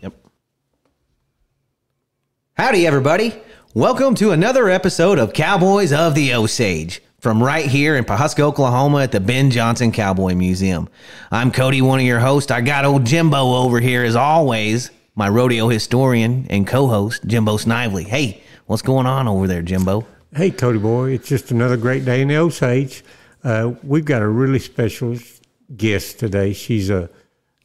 Yep. Howdy, everybody. Welcome to another episode of Cowboys of the Osage from right here in Pawhuska, Oklahoma at the Ben Johnson Cowboy Museum. I'm Cody, one of your hosts. I got old Jimbo over here as always, my rodeo historian and co-host, Jimbo Snively. Hey, what's going on over there, Jimbo? Hey, Cody boy, it's just another great day in the Osage. Uh, we've got a really special guest today. She's a,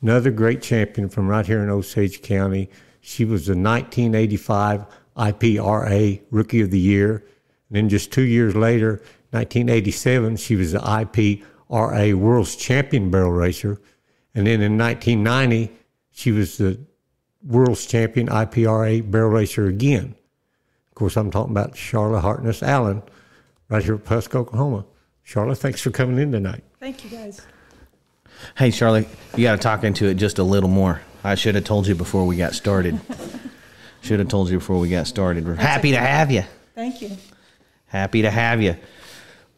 another great champion from right here in Osage County. She was the 1985 IPRA Rookie of the Year. And then just two years later, 1987, she was the IPRA World's Champion Barrel Racer. And then in 1990, she was the World's Champion IPRA Barrel Racer again. Of course, I'm talking about Charlotte Hartness Allen right here at Pawhuska, Oklahoma. Charlotte, thanks for coming in tonight. Thank you, guys. Hey, Charlie, you got to talk into it just a little more. I should have told you before we got started. should have told you before we got started. We're happy to have you. Thank you. Happy to have you.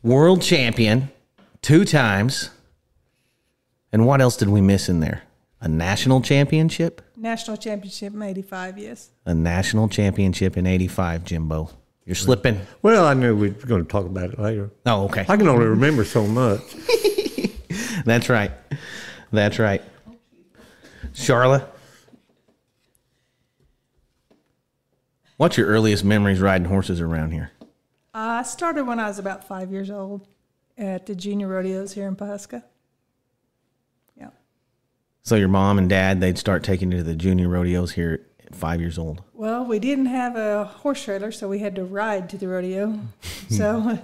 World champion two times. And what else did we miss in there? A national championship? National championship in 85, yes. A national championship in 85, Jimbo. You're slipping. Well, I knew we were going to talk about it later. Oh, okay. I can only remember so much. That's right. That's right. Charlotte, what's your earliest memories riding horses around here? I started when I was about five years old at the junior rodeos here in Pawhuska. Yeah. So your mom and dad, they'd start taking you to the junior rodeos here at five years old. Well, we didn't have a horse trailer, so we had to ride to the rodeo. so,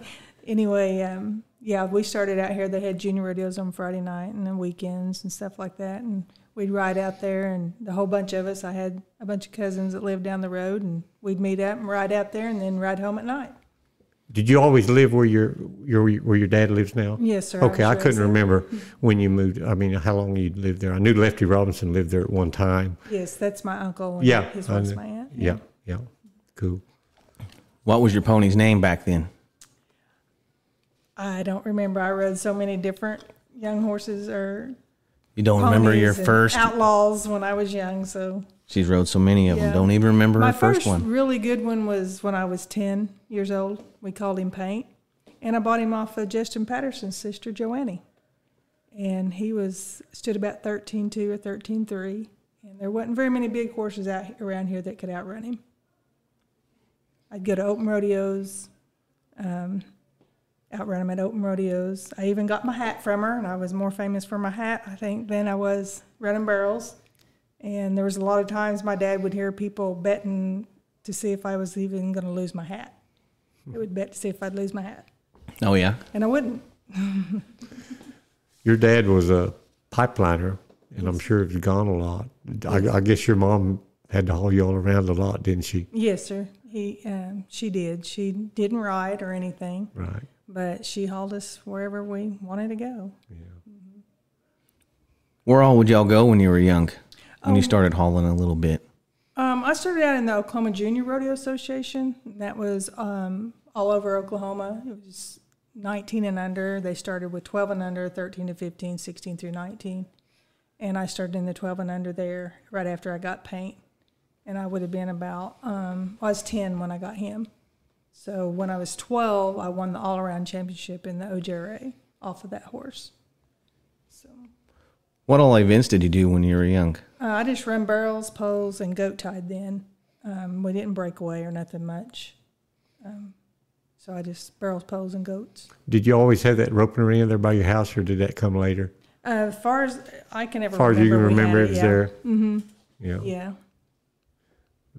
anyway, um, yeah, we started out here. They had junior rodeos on Friday night and then weekends and stuff like that. And we'd ride out there, and the whole bunch of us. I had a bunch of cousins that lived down the road, and we'd meet up and ride out there, and then ride home at night. Did you always live where your your where your dad lives now? Yes, sir. I Okay, I was couldn't remember when you moved. I mean, how long you lived there? I knew Lefty Robinson lived there at one time. Yes, that's my uncle. And Yeah, his I wife's my aunt. Yeah, yeah, cool. What was your pony's name back then? I don't remember. I rode so many different young horses or You don't remember your first? outlaws when I was young. So She's rode so many of them. Don't even remember my her first, one. really good one was when I was ten years old. We called him Paint, and I bought him off of Justin Patterson's sister Joannie, and he was stood about thirteen two or thirteen three, and there wasn't very many big horses out around here that could outrun him. I'd go to open rodeos, um, outrun him at open rodeos. I even got my hat from her, and I was more famous for my hat, I think, than I was running barrels. And there was a lot of times my dad would hear people betting to see if I was even going to lose my hat. They would bet to see if I'd lose my hat, Oh yeah. and I wouldn't. Your dad was a pipeliner, and I'm sure it's gone a lot. I, I guess your mom had to haul you all around a lot, didn't she? Yes, sir. He, um, she did. She didn't ride or anything, Right. But she hauled us wherever we wanted to go. Where all would y'all go when you were young? When Oh. you started hauling a little bit? Um, I started out in the Oklahoma Junior Rodeo Association. That was um, all over Oklahoma. It was 19 and under. They started with 12 and under, 13 to 15, 16 through 19. And I started in the 12 and under there right after I got paint. And I would have been about, um, I was 10 when I got him. So when I was 12, I won the all around championship in the OJRA off of that horse. So What all events did you do when you were young? uh, I just run barrels, poles, and goat tied then. Um, we didn't break away or nothing much. Um, so I just barrels, poles, and goats. Did you always have that roping arena there by your house, or did that come later? Uh, as far as I can ever As far as you can remember, we it was yeah. there. Mm-hmm. Yeah. Yeah.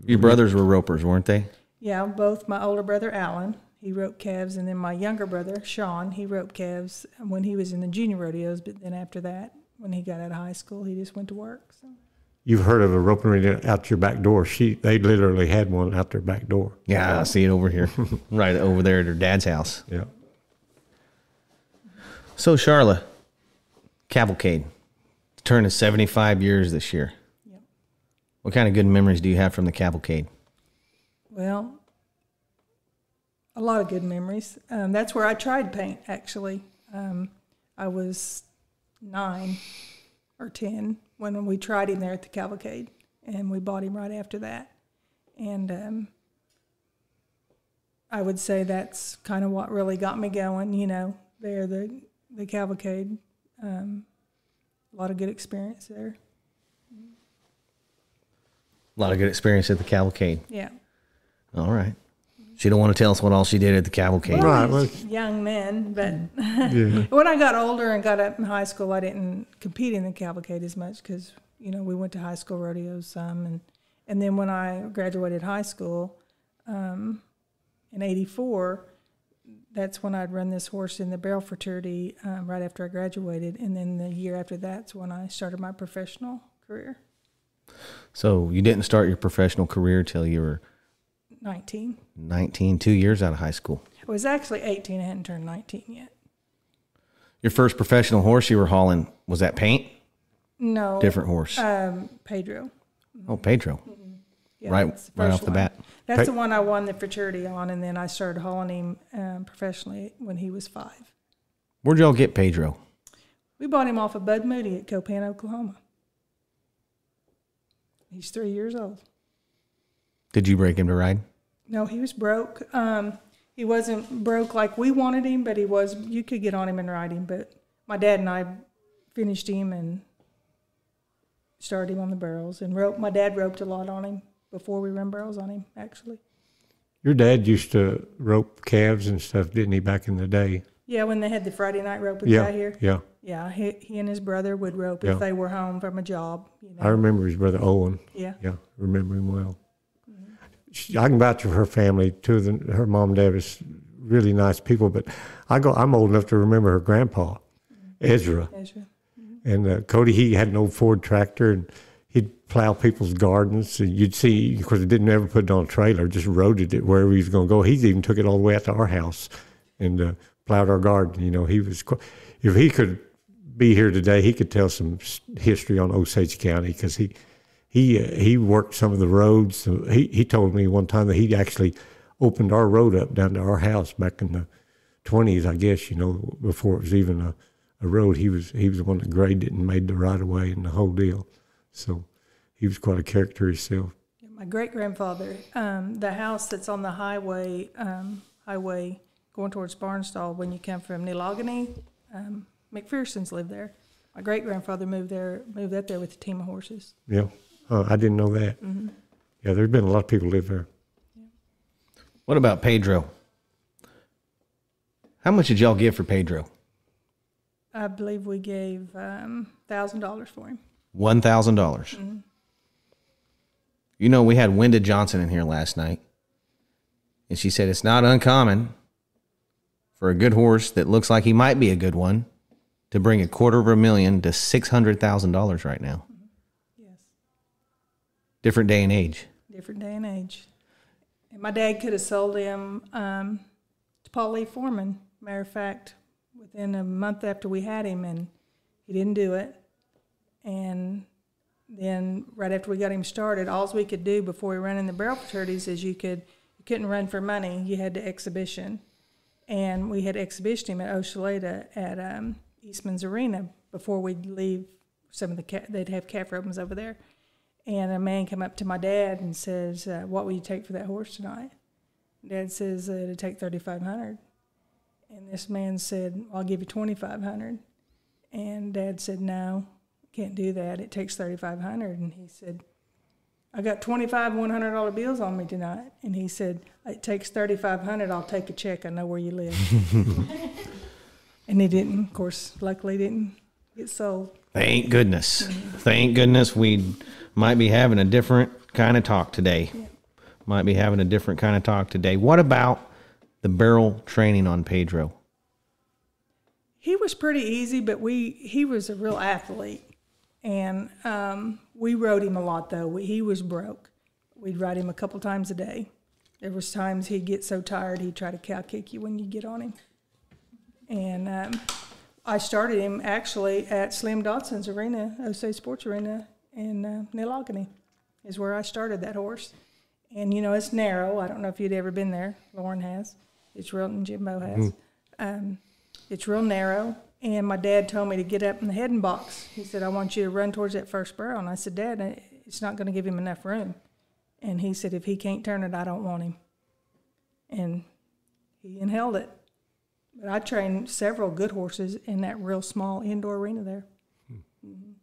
Your brothers were ropers, weren't they? Yeah, both my older brother Alan, he roped calves, and then my younger brother Sean, he roped calves when he was in the junior rodeos. But then after that, when he got out of high school, he just went to work. So. You've heard of a roping arena out your back door. She, they literally had one out their back door. Yeah, I see it over here, right over there at her dad's house. Yeah. So, Charla, Cavalcade, turning 75 years this year. Yep. What kind of good memories do you have from the Cavalcade? Well, a lot of good memories. Um, that's where I tried paint, actually. Um, I was nine or 10 when we tried him there at the cavalcade. and we bought him right after that. And um, I would say that's kind of what really got me going. You know, there the the cavalcade, um, a lot of good experience there. A lot of good experience at the cavalcade. Yeah. All right. She don't want to tell us what all she did at the cavalcade. Right. Well, young men, but yeah. when I got older and got up in high school, I didn't compete in the cavalcade as much because you know we went to high school rodeos some, and and then when I graduated high school um, in '84, that's when I'd run this horse in the barrel futurity um, right after I graduated, and then the year after that's when I started my professional career. So you didn't start your professional career till you were 19. 19, two years out of high school. I was actually 18. I hadn't turned 19 yet. Your first professional horse you were hauling was that paint? No, Different horse. Um, Pedro. oh, Pedro. Yeah, Right- right off the one. bat. That's the one I won the futurity on, and then I started hauling him um, professionally when he was five. Where'd y'all get Pedro? We bought him off of Bud Moody at Copan, Oklahoma. He's three years old. Did you break him to ride? No, he was broke. Um, he wasn't broke like we wanted him, but he was. You could get on him and ride him. But my dad and I finished him and started him on the barrels and rope. My dad roped a lot on him before we run barrels on him. Actually, Your dad used to rope calves and stuff, didn't he, back in the day? yeah. When they had the Friday night roping Yeah. guy here, Yeah. yeah, he, he and his brother would rope Yeah. if they were home from a job. You know, I remember his brother Owen. yeah. Yeah, remember him well. She, I can vouch for her family. Two of them, her mom and dad was really nice people. But I go, I'm old enough to remember her grandpa, Ezra, Ezra. and uh, Cody. He had an old Ford tractor, and he'd plow people's gardens. And you'd see, of course, he didn't ever put it on a trailer; just roaded it wherever he was going to go. He even took it all the way out to our house and uh, plowed our garden. You know, he was. If he could be here today, he could tell some history on Osage County because he he uh, he worked some of the roads. He he told me one time that he actually opened our road up down to our house back in the twenties, I guess. You know, before it was even a, a road. He was he was the one that graded it and made the right of way and the whole deal. So he was quite a character himself. My great grandfather, um, the house that's on the highway, um, highway going towards Barnsdall, when you come from Nelagoney, um, McPherson's lived there. My great grandfather moved there, moved up there with a team of horses. Yeah, uh, I didn't know that. Yeah, there's been a lot of people live there. What about Pedro? How much did y'all give for Pedro? I believe we gave um, thousand dollars for him. One thousand dollars. You know, we had Wenda Johnson in here last night, and she said it's not uncommon for a good horse that looks like he might be a good one to bring a quarter of a million to six hundred thousand dollars right now. Different day and age. different day and age. And my dad could have sold him um, to Paul Lee Foreman. Matter of fact, within a month after we had him, and he didn't do it. And then right after we got him started, all we could do before we ran in the barrel futurities is you could you couldn't run for money. You had to exhibition, and we had exhibitioned him at Ochelata at um, Eastman's Arena before we'd leave. Some of the ca- they'd have calf ropings over there, and a man came up to my dad and says, uh, "What will you take for that horse tonight?" Dad says uh, it'd take thirty five hundred, and this man said, "I'll give you twenty five hundred. And Dad said, "No, can't do that. It takes thirty five hundred. And he said, "I got twenty five one hundred dollar bills on me tonight." And he said, "It takes thirty five hundred. I'll take a check. I know where you live." and he didn't. Of course, luckily, didn't get sold. Thank goodness. Thank goodness we might be having a different kind of talk today. Might be having a different kind of talk today. What about the barrel training on Pedro? He was pretty easy, but we he was a real athlete, and um, we rode him a lot. Though we, he was broke, we'd ride him a couple times a day. There was times he'd get so tired he'd try to cow kick you when you get on him. And um, I started him actually at Slim Dodson's arena, Osage Sports Arena in uh, Nelagoney, is where I started that horse. And you know it's narrow. I don't know if you'd ever been there. Lauren has. It's real, and Jimbo has. Um, it's real narrow. And my dad told me to get up in the heading box. He said, I want you to run towards that first barrel. And I said, Dad, it's not going to give him enough room. And he said, if he can't turn it, I don't want him. And he inhaled it. But I trained several good horses in that real small indoor arena there. Mhm.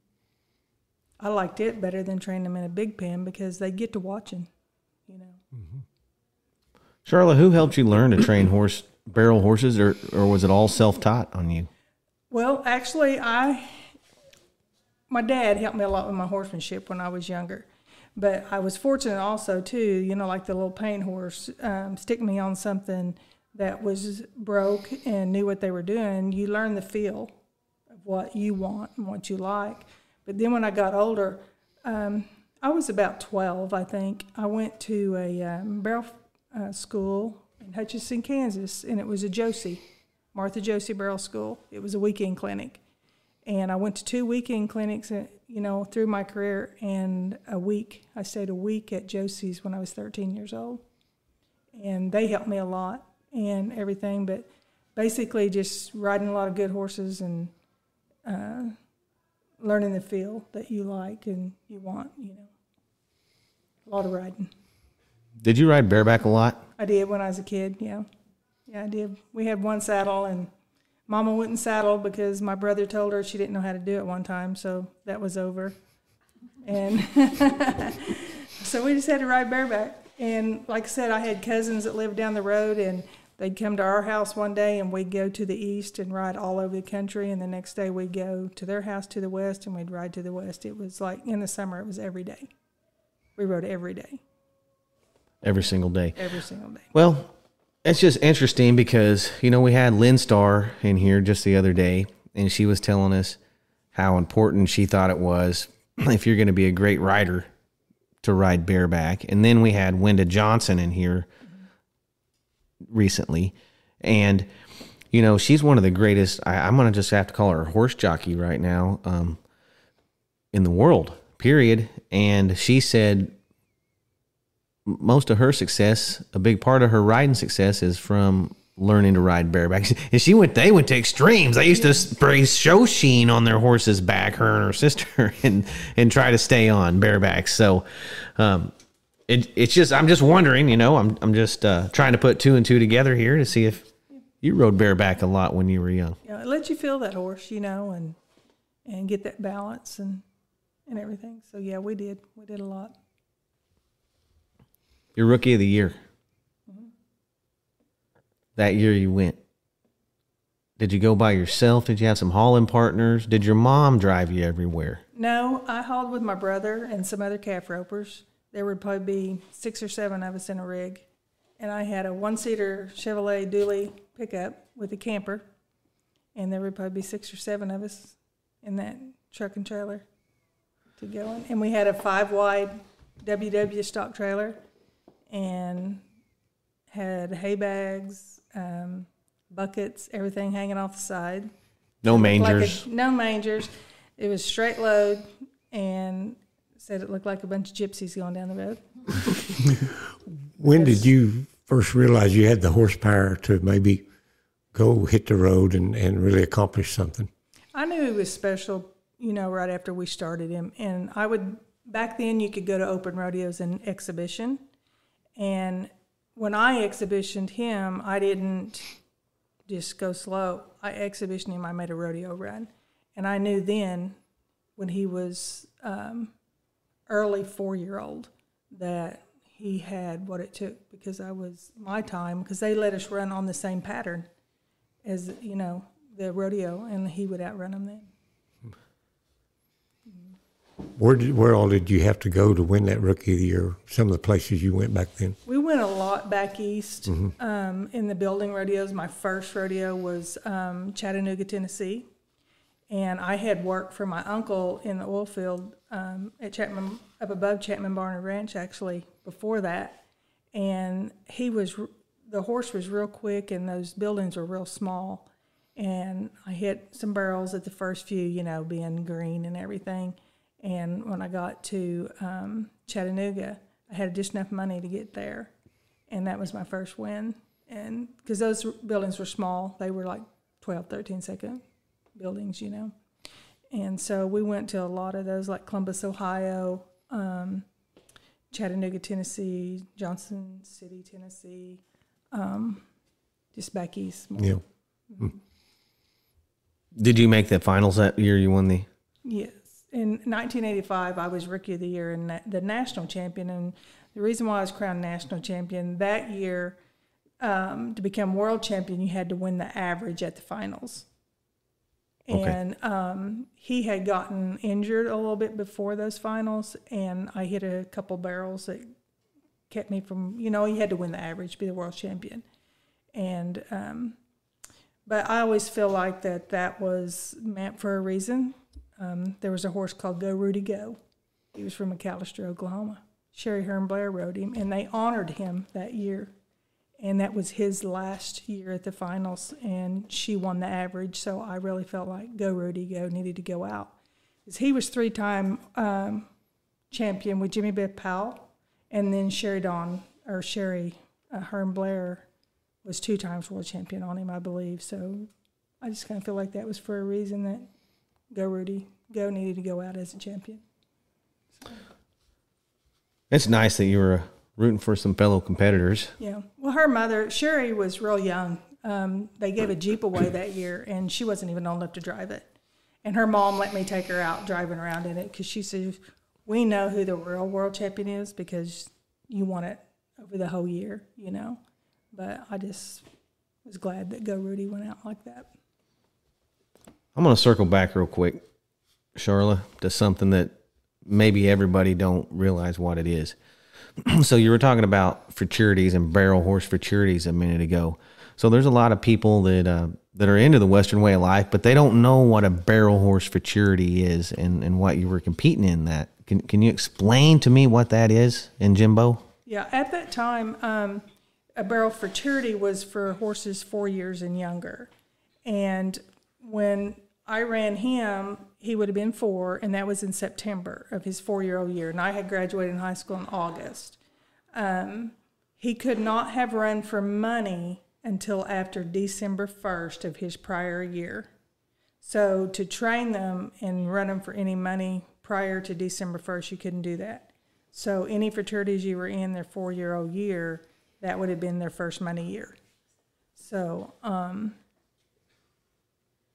I liked it better than training them in a big pen because they get to watching, you know. Mm-hmm. Charlotte, who helped you learn to train horse barrel horses, or or was it all self taught on you? Well, actually, I my dad helped me a lot with my horsemanship when I was younger, but I was fortunate also too. You know, like the little paint horse, um, stick me on something that was broke and knew what they were doing. You learn the feel of what you want and what you like. But then when I got older, um, I was about twelve, I think. I went to a um, barrel uh, school in Hutchinson, Kansas, and it was a Josey, Martha Josey Barrel School. It was a weekend clinic, and I went to two weekend clinics, uh, you know, through my career, and a week. I stayed a week at Josey's when I was 13 years old, and they helped me a lot and everything. But basically, just riding a lot of good horses and uh, learning the feel that you like and you want. You know, a lot of riding. Did you ride bareback a lot? I did when I was a kid. Yeah, yeah, I did. We had one saddle, and Mama wouldn't saddle because my brother told her she didn't know how to do it one time, so that was over. And so we just had to ride bareback. And like I said, I had cousins that lived down the road, and they'd come to our house one day, and we'd go to the east and ride all over the country. And the next day, we'd go to their house to the west, and we'd ride to the west. It was like in the summer, it was every day. We rode every day, Every single day. every single day. Well, it's just interesting because, you know, we had Lynn Starr in here just the other day, and she was telling us how important she thought it was if you're going to be a great rider to ride bareback. And then we had Wenda Johnson in here recently. And, you know, she's one of the greatest, I, I'm going to just have to call her a horse jockey right now um, in the world, period. And she said most of her success, a big part of her riding success is from learning to ride bareback. And she went, they went to extremes. They used to spray show sheen on their horse's back, her and her sister, and and try to stay on bareback. So, um, it it's just I'm just wondering, you know, I'm I'm just uh, trying to put two and two together here to see if you rode bareback a lot when you were young. you know, it lets you feel that horse, you know, and and get that balance and and everything. So yeah, we did. We did a lot. Your rookie of the year. That year you went. Did you go by yourself? Did you have some hauling partners? Did your mom drive you everywhere? No, I hauled with my brother and some other calf ropers. There would probably be six or seven of us in a rig, and I had a one-seater Chevrolet Dually pickup with a camper, and there would probably be six or seven of us in that truck and trailer to go in. And we had a five-wide WW stock trailer, and had hay bags, um, buckets, everything hanging off the side. No Like a- mangers. no mangers. It was straight load, and said it looked like a bunch of gypsies going down the road. When did you first realize you had the horsepower to maybe go hit the road and, and really accomplish something? I knew he was special, you know, right after we started him. And I would, back then, you could go to open rodeos and exhibition. And when I exhibitioned him, I didn't just go slow. I exhibitioned him, I made a rodeo run. And I knew then, when he was um, early four year old, that he had what it took because I was my time, because they let us run on the same pattern as, you know, the rodeo, and he would outrun them then. Where did, where all did you have to go to win that rookie of the year? Some of the places you went back then. We went a lot back east um, in the building rodeos. My first rodeo was um, Chattanooga, Tennessee. And I had worked for my uncle in the oil field um, at Chapman, up above Chapman Barnard Ranch, actually, before that. And he was, the horse was real quick, and those buildings were real small. And I hit some barrels at the first few, you know, being green and everything. And when I got to um, Chattanooga, I had just enough money to get there. And that was my first win. And because those buildings were small, they were like 12, 13 second buildings, you know. And so we went to a lot of those, like Columbus, Ohio, um, Chattanooga, Tennessee, Johnson City, Tennessee, um, just back east. more. Yeah. Did you make the finals that year? You won the. Yes. In 1985, I was Rookie of the Year and na- the national champion. And the reason why I was crowned national champion that year, um, to become world champion, you had to win the average at the finals. And um, he had gotten injured a little bit before those finals, and I hit a couple barrels that kept me from, you know, he had to win the average, be the world champion. And um, but I always feel like that that was meant for a reason. Um, there was a horse called Go Rudy Go. He was from McAlester, Oklahoma. Sherry Hearn Blair rode him, and they honored him that year. And that was his last year at the finals, and she won the average. So I really felt like Go Rudy Go needed to go out. Because he was three time um, champion with Jimmy Beth Powell, and then Sherry Dawn, or Sherry uh, Blair was two times world champion on him, I believe. So I just kind of feel like that was for a reason that Go Rudy Go needed to go out as a champion. It's nice that you were rooting for some fellow competitors. Yeah. Well, her mother, Sherry, was real young. Um, they gave a Jeep away that year, and she wasn't even old enough to drive it. And her mom let me take her out driving around in it because she said, We know who the real world champion is because you want it over the whole year, you know. But I just was glad that Go Rudy went out like that. I'm going to circle back real quick, Charla, to something that maybe everybody don't realize what it is. so you were talking about futurities and barrel horse futurities a minute ago. So there's a lot of people that uh, that are into the Western way of life, but they don't know what a barrel horse futurity is and, and what you were competing in. That can can you explain to me what that is in Jimbo? Yeah, at that time, um, a barrel futurity was for horses four years and younger. And when I ran him, he would have been four, and that was in September of his four year old year. And I had graduated in high school in August. Um, he could not have run for money until after December 1st of his prior year. So to train them and run them for any money prior to December 1st, you couldn't do that. So any futurities you were in their four year old year, that would have been their first money year. So um,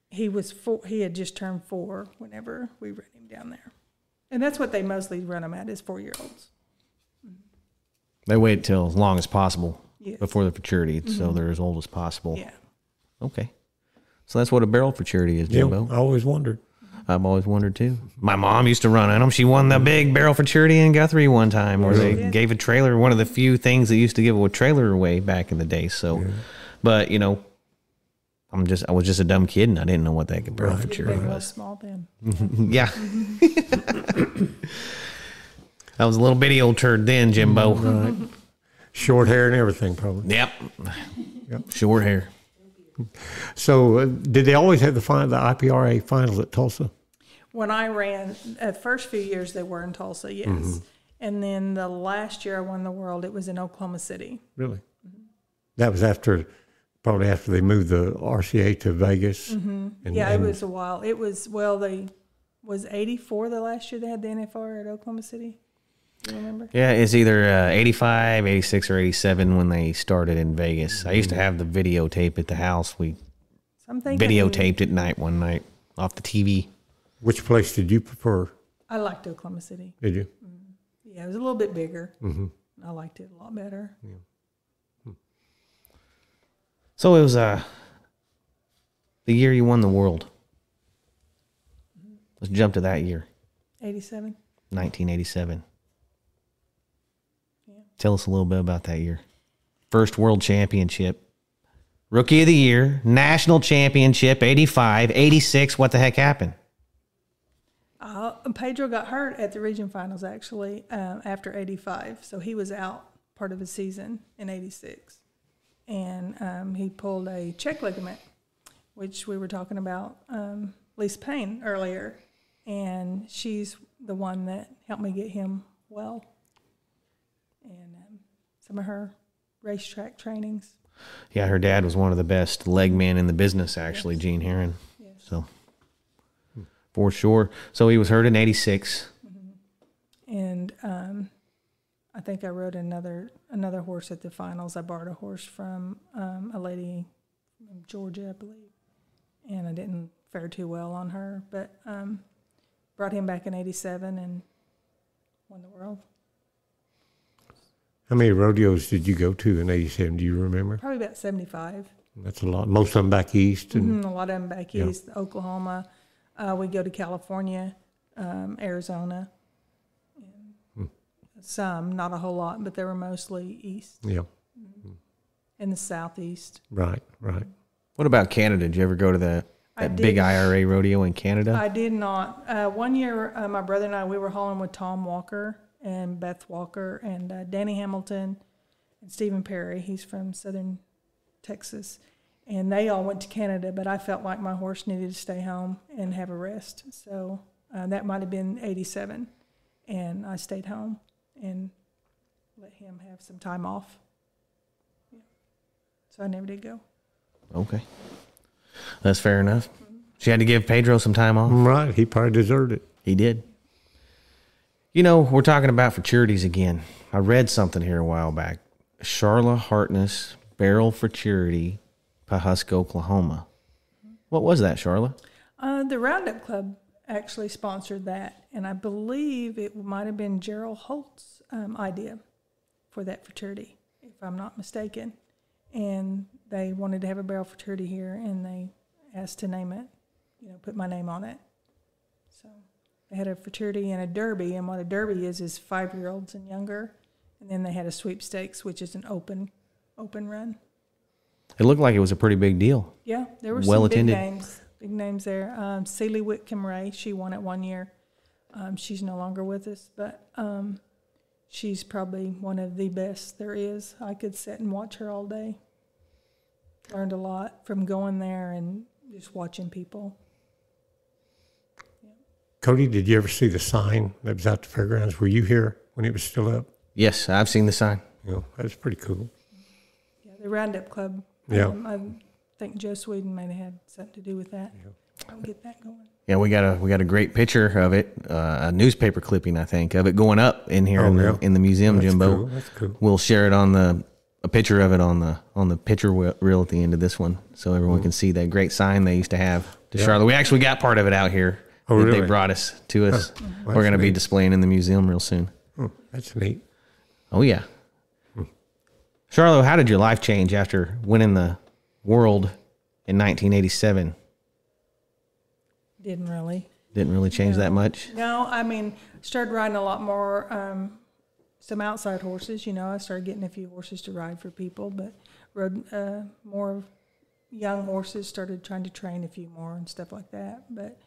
he was four, he had just turned four whenever we ran him down there, and that's what they mostly run them at is four year olds. They wait till as long as possible Yes. before the futurity, so mm-hmm. they're as old as possible. Yeah. Okay. So that's what a barrel futurity is, Yeah, Jimbo. I always wondered. I've always wondered too. My mom used to run on them. She won the big barrel for charity in Guthrie one time, where they Yeah. gave a trailer. One of the few things that used to give a trailer away back in the day. So, but you know, I'm just I was just a dumb kid and I didn't know what that barrel for They charity were real was. small then. Yeah. I was a little bitty old turd then, Jimbo. Short hair and everything, probably. Yep. Yep. Short hair. So, uh, did they always have the final, the IPRA finals at Tulsa? When I ran, uh, the first few years they were in Tulsa, yes. And then the last year I won the world, it was in Oklahoma City. Really? That was after, probably after they moved the RCA to Vegas. And, Yeah, it was a while. It was well, they was eighty four the last year they had the NFR at Oklahoma City. Do you remember? Yeah, it's either uh, 85, 86, or 87 when they started in Vegas. I used to have the videotape at the house. We So videotaped at night one night off the TV. Which place did you prefer? I liked Oklahoma City. Did you? Yeah, it was a little bit bigger. Mm-hmm. I liked it a lot better. So it was uh, the year you won the world. Let's jump to that year, Eighty seven. 1987. Tell us a little bit about that year. First world championship, rookie of the year, national championship, 85, 86. What the heck happened? Uh, Pedro got hurt at the region finals actually um, after 85. So he was out part of the season in 86. And um, he pulled a check ligament, which we were talking about um, Lisa Payne earlier. And she's the one that helped me get him well. And um, some of her racetrack trainings. Yeah, her dad was one of the best leg men in the business, actually, Gene Heron. So, for sure. So he was hurt in 86. And and um, think I rode another another horse at the finals. I borrowed a horse from um, a lady from Georgia, I believe, and I didn't fare too well on her, but um, brought him back in '87 and won the world. How many rodeos did you go to in '87? Do you remember? Probably about 75. That's a lot. Most of them back east, and Mhm, a lot of them back Yeah. east, Oklahoma. Uh, we go to California, um, Arizona. And Some, not a whole lot, but they were mostly east yeah, in the southeast. right, right. What about Canada? Did you ever go to the I that big. IRA rodeo in Canada? I did not. Uh, one year, uh, my brother and I, we were hauling with Tom Walker and Beth Walker and uh, Danny Hamilton and Stephen Perry. He's from southern Texas. And they all went to Canada, but I felt like my horse needed to stay home and have a rest. So uh, that might have been 87. And I stayed home and let him have some time off. Yeah. So I never did go. okay, that's fair enough. She had to give Pedro some time off. Right. He probably deserved it. He did. You know, we're talking about futurities again. I read something here a while back. Charla Hartness Barrel Futurity, Pawhuska, Oklahoma. What was that, Charla? Uh, the Roundup Club actually sponsored that, and I believe it might have been Gerald Holt's um, idea for that futurity, if I'm not mistaken. And they wanted to have a barrel futurity here, and they asked to name it, you know, put my name on it. So they had a futurity and a derby, and what a derby is is five year olds and younger, and then they had a sweepstakes, which is an open, open run. It looked like it was a pretty big deal. Yeah, there were Well some big attended. names. Big names there. Um, Celie Whitcomb Ray, she won it one year. Um, she's no longer with us, but um, she's probably one of the best there is. I could sit and watch her all day. Learned a lot from going there and just watching people. Cody, did you ever see the sign that was out the fairgrounds? Were you here when it was still up? Yes, I've seen the sign. You know, that was pretty cool. Yeah, the Roundup Club. Yeah. Um, I think Joe Sweden might have had something to do with that. I'll get that going. Yeah, we got a we got a great picture of it, uh, a newspaper clipping, I think, of it going up in here Oh, in, the, in the museum, That's Jimbo. cool. That's cool. We'll share it on the a picture of it on the on the picture reel at the end of this one, so everyone can mm-hmm. see that great sign they used to have to Yeah. Charlotte. We actually got part of it out here Oh, that really? they brought us to us. Well, We're going to be displaying in the museum real soon. Oh, that's neat. Oh yeah, hmm. Charlotte, how did your life change after winning the world in 1987? Didn't really. Didn't really change that much. No, I mean, started riding a lot more, um, some outside horses. You know, I started getting a few horses to ride for people, but rode uh, more young horses. Started trying to train a few more and stuff like that. But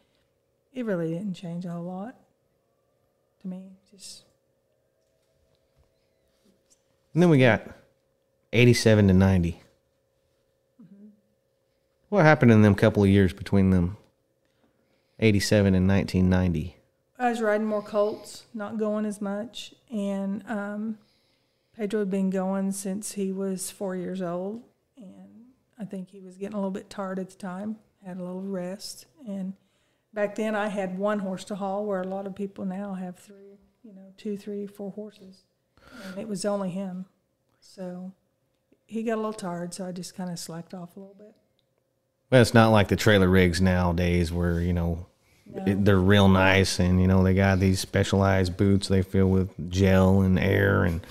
it really didn't change a whole lot to me. Just And then we got 87 to 90. What happened in them couple of years between them 87 and 1990? I was riding more colts, not going as much, and um, Pedro had been going since he was four years old, and I think he was getting a little bit tired at the time. Had a little rest, and back then I had one horse to haul, where a lot of people now have three, you know, two, three, four horses, and it was only him, so he got a little tired, so I just kind of slacked off a little bit. Well, it's not like the trailer rigs nowadays where, you know, it, they're real nice and, you know, they got these specialized boots they fill with gel and air and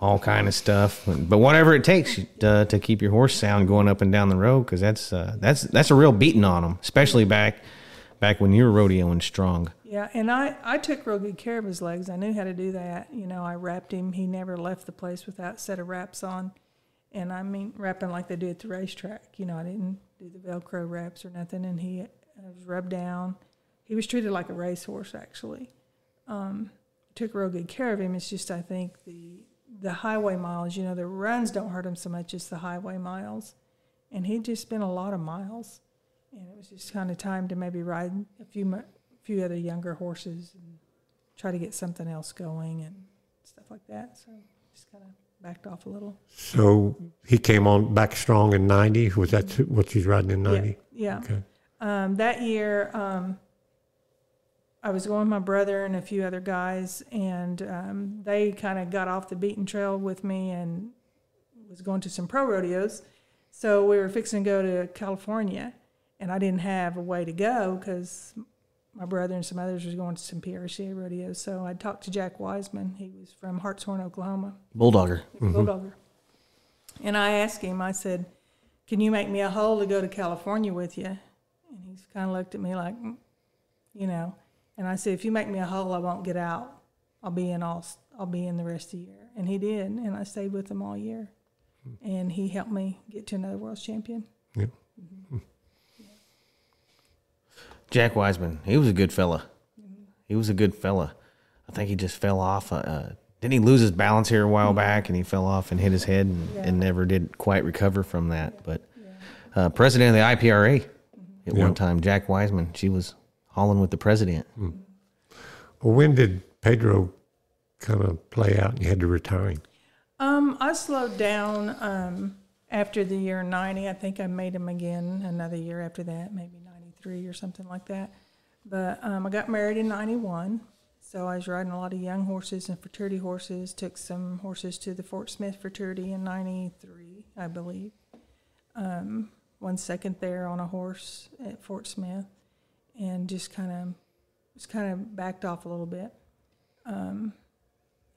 all kind of stuff. But whatever it takes to, to keep your horse sound going up and down the road, because that's, uh, that's, that's a real beating on them, especially back, back when you were rodeoing strong. Yeah, and I, I took real good care of his legs. I knew how to do that. You know, I wrapped him. He never left the place without a set of wraps on. And I mean, wrapping like they do at the racetrack. You know, I didn't do the Velcro wraps or nothing. And he was rubbed down. He was treated like a racehorse, actually. Um, took real good care of him. It's just, I think, the the highway miles, you know, the runs don't hurt him so much as the highway miles. And he'd just spent a lot of miles. And it was just kind of time to maybe ride a few mo- few other younger horses and try to get something else going and stuff like that. So just kind of backed off a little. So he came on back strong in '90. Was that what she's riding in '90? Yeah. Okay. Um, that year, um, I was going with my brother and a few other guys, and um, they kind of got off the beaten trail with me and was going to some pro rodeos. So we were fixing to go to California, and I didn't have a way to go because my brother and some others was going to some PRCA rodeos. So I talked to Jack Wiseman. He was from Hartshorne, Oklahoma. Bulldogger. A mm-hmm. bulldogger. And I asked him, I said, Can you make me a hole to go to California with you? And he kind of looked at me like, "Mm," you know. And I said, If you make me a hole, I won't get out. I'll be in all. I'll be in the rest of the year. And he did, and I stayed with him all year. Hmm. And he helped me get to another world champion. Yeah. Mm-hmm. Hmm. Jack Wiseman. He was a good fella. He was a good fella. I think he just fell off. Uh, Uh, didn't he lose his balance here a while back and he fell off and hit his head and, Yeah. and never did quite recover from that? But uh, president of the IPRA at Yeah. one time, Jack Wiseman, she was hauling with the president. Well, when did Pedro kind of play out and you had to retire? Um, I slowed down um, after the year 90. I think I made him again another year after that, maybe 93 or something like that. But um, I got married in 91. So I was riding a lot of young horses and futurity horses. Took some horses to the Fort Smith futurity in 93, I believe. Um, one second there on a horse at Fort Smith and just kind of just kind of backed off a little bit. Um,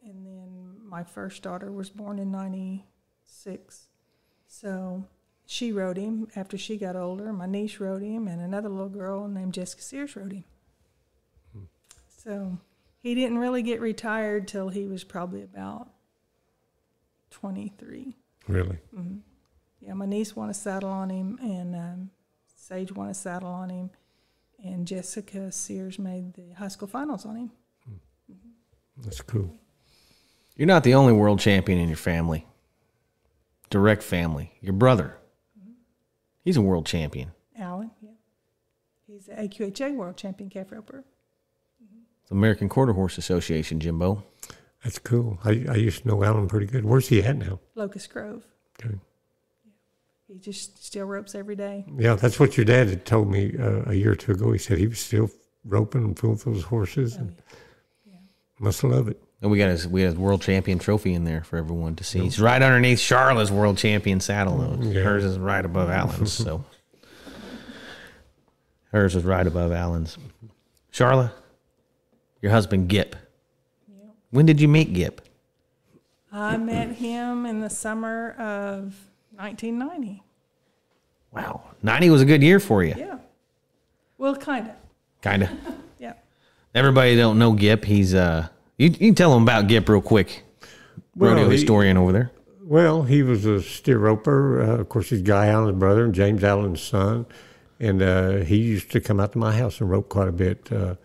and then my first daughter was born in 96 so she rode him after she got older my niece rode him and another little girl named jessica sears rode him hmm. so he didn't really get retired till he was probably about 23 Really? Mm-hmm. yeah my niece won a saddle on him and um, sage won a saddle on him and jessica sears made the high school finals on him hmm. mm-hmm. That's cool. You're not the only world champion in your family. Direct family. Your brother. He's a world champion. alan yeah he's the aqha world champion calf roper It's American Quarter Horse Association, Jimbo. That's cool. I, I used to know Alan pretty good. Where's he at now? locust grove Okay. He just still ropes every day. Yeah, that's what your dad had told me uh, a year or two ago. He said he was still roping and fooling those horses and must love it. And we got his we had his world champion trophy in there for everyone to see. It's right underneath Charlotte's world champion saddle though. Yeah. Hers is right above Allen's, so hers is right above Allen's. Charlotte, your husband Gip. When did you meet Gip? I met him in the summer of 1990. Wow. Ninety was a good year for you. Yeah. Well, kind of. Kinda. Yeah. Everybody don't know Gip. He's uh you, you can tell them about Gip real quick. Well, Rodeo he- historian over there. Well, he was a steer roper. Uh, of course, he's Guy Allen's brother and James Allen's son. And uh, he used to come out to my house and rope quite a bit. Uh,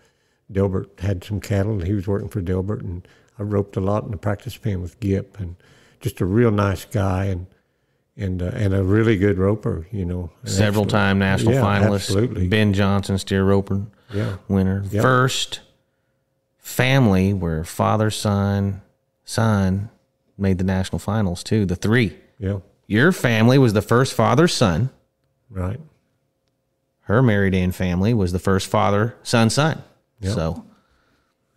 Delbert had some cattle, and he was working for Delbert. And I roped a lot in the practice pen with Gip. And just a real nice guy and and uh, and a really good roper, you know. Several time national Yeah, finalist. absolutely. Ben Johnson, steer roper Yeah. winner. Yep. First family where father, son, son made the national finals too. The three. Yeah. Your family was the first father, son. Right. Her married in family was the first father, son, son. Yep. So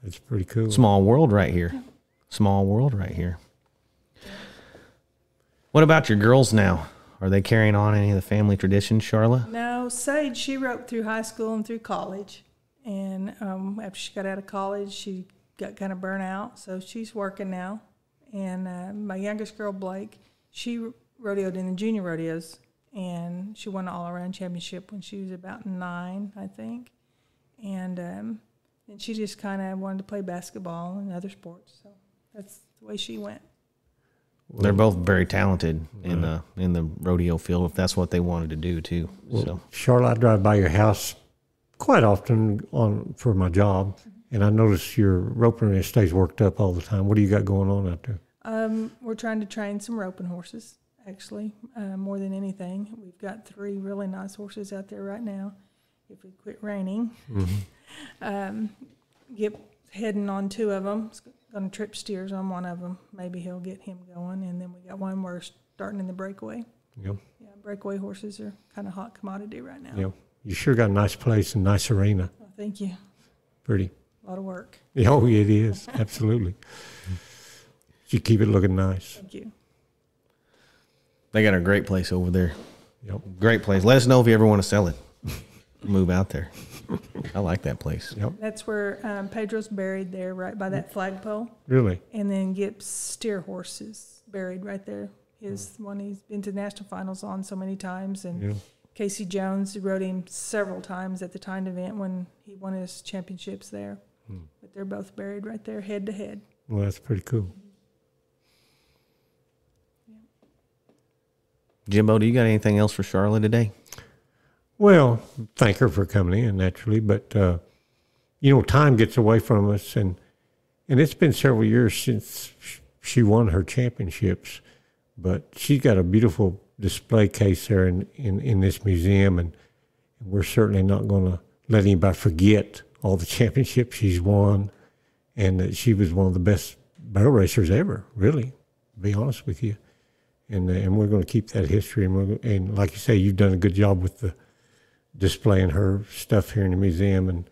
it's pretty cool. small world right here. Small world right here. What about your girls now? Are they carrying on any of the family traditions, Charlotte? No, Sage, she roped through high school and through college. And um, after she got out of college, she got kind of burnt out. So she's working now. And uh, my youngest girl, Blake, she rodeoed in the junior rodeos. And she won an all around championship when she was about nine, I think. And um, then she just kind of wanted to play basketball and other sports. So that's the way she went. They're both very talented in the in the rodeo field if that's what they wanted to do too. so Charlotte, I drive by your house quite often on for my job, and I notice your roper and stays worked up all the time. What do you got going on out there? Um, we're trying to train some roping horses, actually, uh, more than anything. We've got three really nice horses out there right now. If we quit raining, um, get heading on two of them. Going to trip steers on one of them. Maybe he'll get him going, and then we got one we're starting in the breakaway. Know, Yeah, breakaway horses are kind of hot commodity right now. know, you sure got a nice place and nice arena. Well, thank you. pretty. A lot of work. Oh, it is absolutely. You keep it looking nice. Thank you. They got a great place over there. Yep. Great place. Let us know if you ever want to sell it. Move out there. I like that place. Yep. That's where um, Pedro's buried there, right by that flagpole. Really. And then Gip's steer horse is buried right there. His one he's been to national finals on so many times, and Yeah. Casey Jones rode him several times at the timed event when he won his championships there. But they're both buried right there, head to head. Well, that's pretty cool. Jimbo, do you got anything else for Charlotte today? Well, thank her for coming in naturally, but uh, you know, time gets away from us, and and it's been several years since she won her championships, but she's got a beautiful display case there in in, in this museum, and we're certainly not going to let anybody forget all the championships she's won, and that she was one of the best barrel racers ever. Really, to be honest with you. And, uh, and we're going to keep that history, and, and like you say, you've done a good job with the displaying her stuff here in the museum, and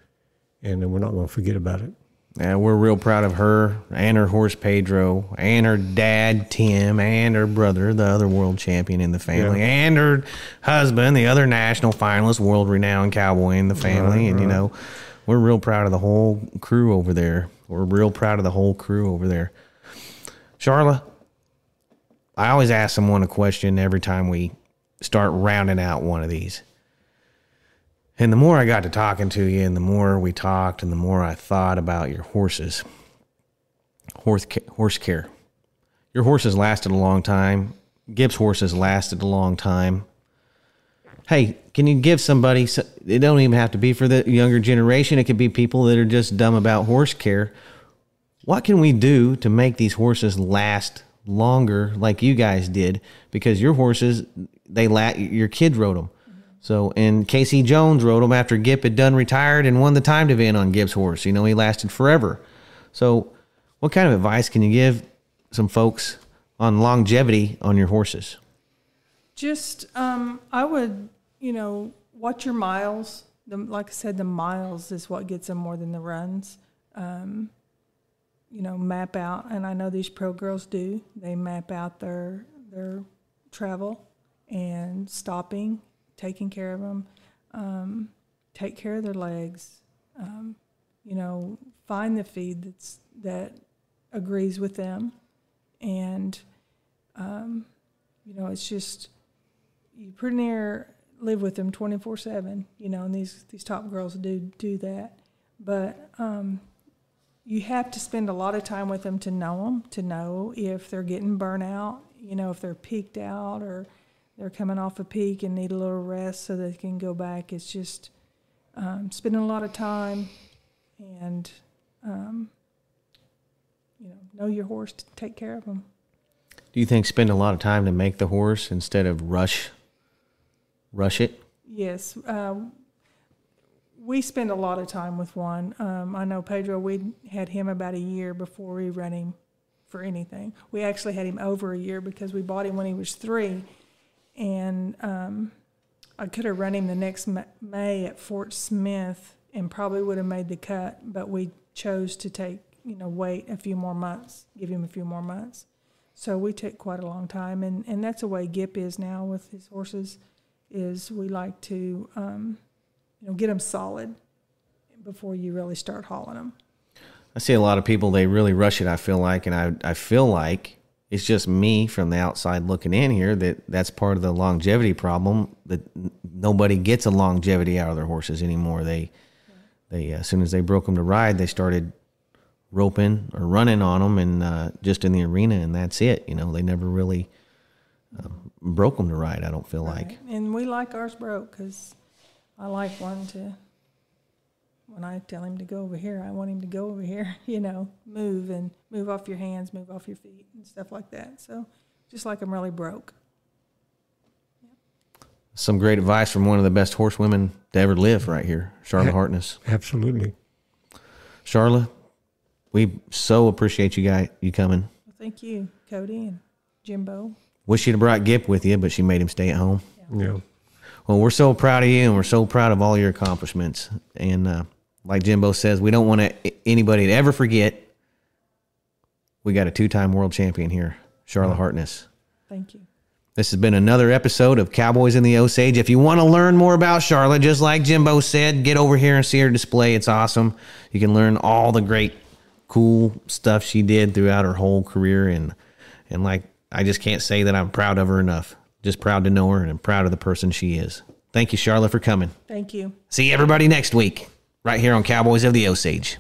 and we're not going to forget about it. Yeah, we're real proud of her and her horse Pedro and her dad Tim and her brother, the other world champion in the family, Yeah. and her husband, the other national finalist, world renowned cowboy in the family. Right, and you know, we're real proud of the whole crew over there. We're real proud of the whole crew over there. Charla, I always ask someone a question every time we start rounding out one of these. And the more I got to talking to you, and the more we talked, and the more I thought about your horses, horse horse care. Your horses lasted a long time. Gip's horses lasted a long time. Hey, can you give somebody? It don't even have to be for the younger generation. It could be people that are just dumb about horse care. What can we do to make these horses last longer, like you guys did? Because your horses, they la- Your kid rode them. So, and Casey Jones rode him after Gip had done retired and won the timed event on Gip's horse. You know, he lasted forever. So, what kind of advice can you give some folks on longevity on your horses? Just, um, I would, you know, watch your miles. The, like I said, the miles is what gets them more than the runs. Um, you know, map out, and I know these pro girls do. They map out their their travel and stopping, taking care of them, um, take care of their legs. Um, you know, find the feed that's that agrees with them, and um, you know, it's just you pretty near live with them 24 7 you know and these these top girls do do that but um, you have to spend a lot of time with them to know them to know if they're getting burnout, you know if they're peaked out or they're coming off a peak and need a little rest so they can go back it's just um, spending a lot of time and um, you know know your horse to take care of them Do you think spend a lot of time to make the horse instead of rush rush it? Yes, uh, we spend a lot of time with one. Um, I know Pedro. We had him about a year before we run him for anything. We actually had him over a year because we bought him when he was three, and um, I could have run him the next May at Fort Smith and probably would have made the cut, but we chose to take you know wait a few more months, give him a few more months. So we took quite a long time, and and that's the way Gip is now with his horses is we like to, um, you know, get them solid before you really start hauling them. I see a lot of people they really rush it. I feel like, and I I feel like it's just me from the outside looking in here that that's part of the longevity problem. That nobody gets a longevity out of their horses anymore. They they as soon as they broke them to ride, they started roping or running on them and uh, just in the arena, and that's it. You know, they never really um, broke them to ride. I don't feel like. And we like ours broke because I like one to, when I tell him to go over here, I want him to go over here, you know, move and move off your hands, move off your feet and stuff like that. So just like I'm really broke. Some great advice from one of the best horsewomen to ever live, right here, Charlotte Hartness. Absolutely. Charlotte, we so appreciate you guys you coming. Well, thank you, Cody and Jimbo. Wish you'd have brought Gip with you, but she made him stay at home. Yeah. Well, we're so proud of you, and we're so proud of all your accomplishments. And uh, like Jimbo says, we don't want to, anybody to ever forget we got a two time world champion here, Charlotte Hartness. Thank you. This has been another episode of Cowboys in the Osage. If you want to learn more about Charlotte, just like Jimbo said, get over here and see her display. It's awesome. You can learn all the great, cool stuff she did throughout her whole career, and and like I just can't say that I'm proud of her enough. Just proud to know her and proud of the person she is. Thank you, Charlotte, for coming. Thank you. See everybody next week, right here on Cowboys of the Osage.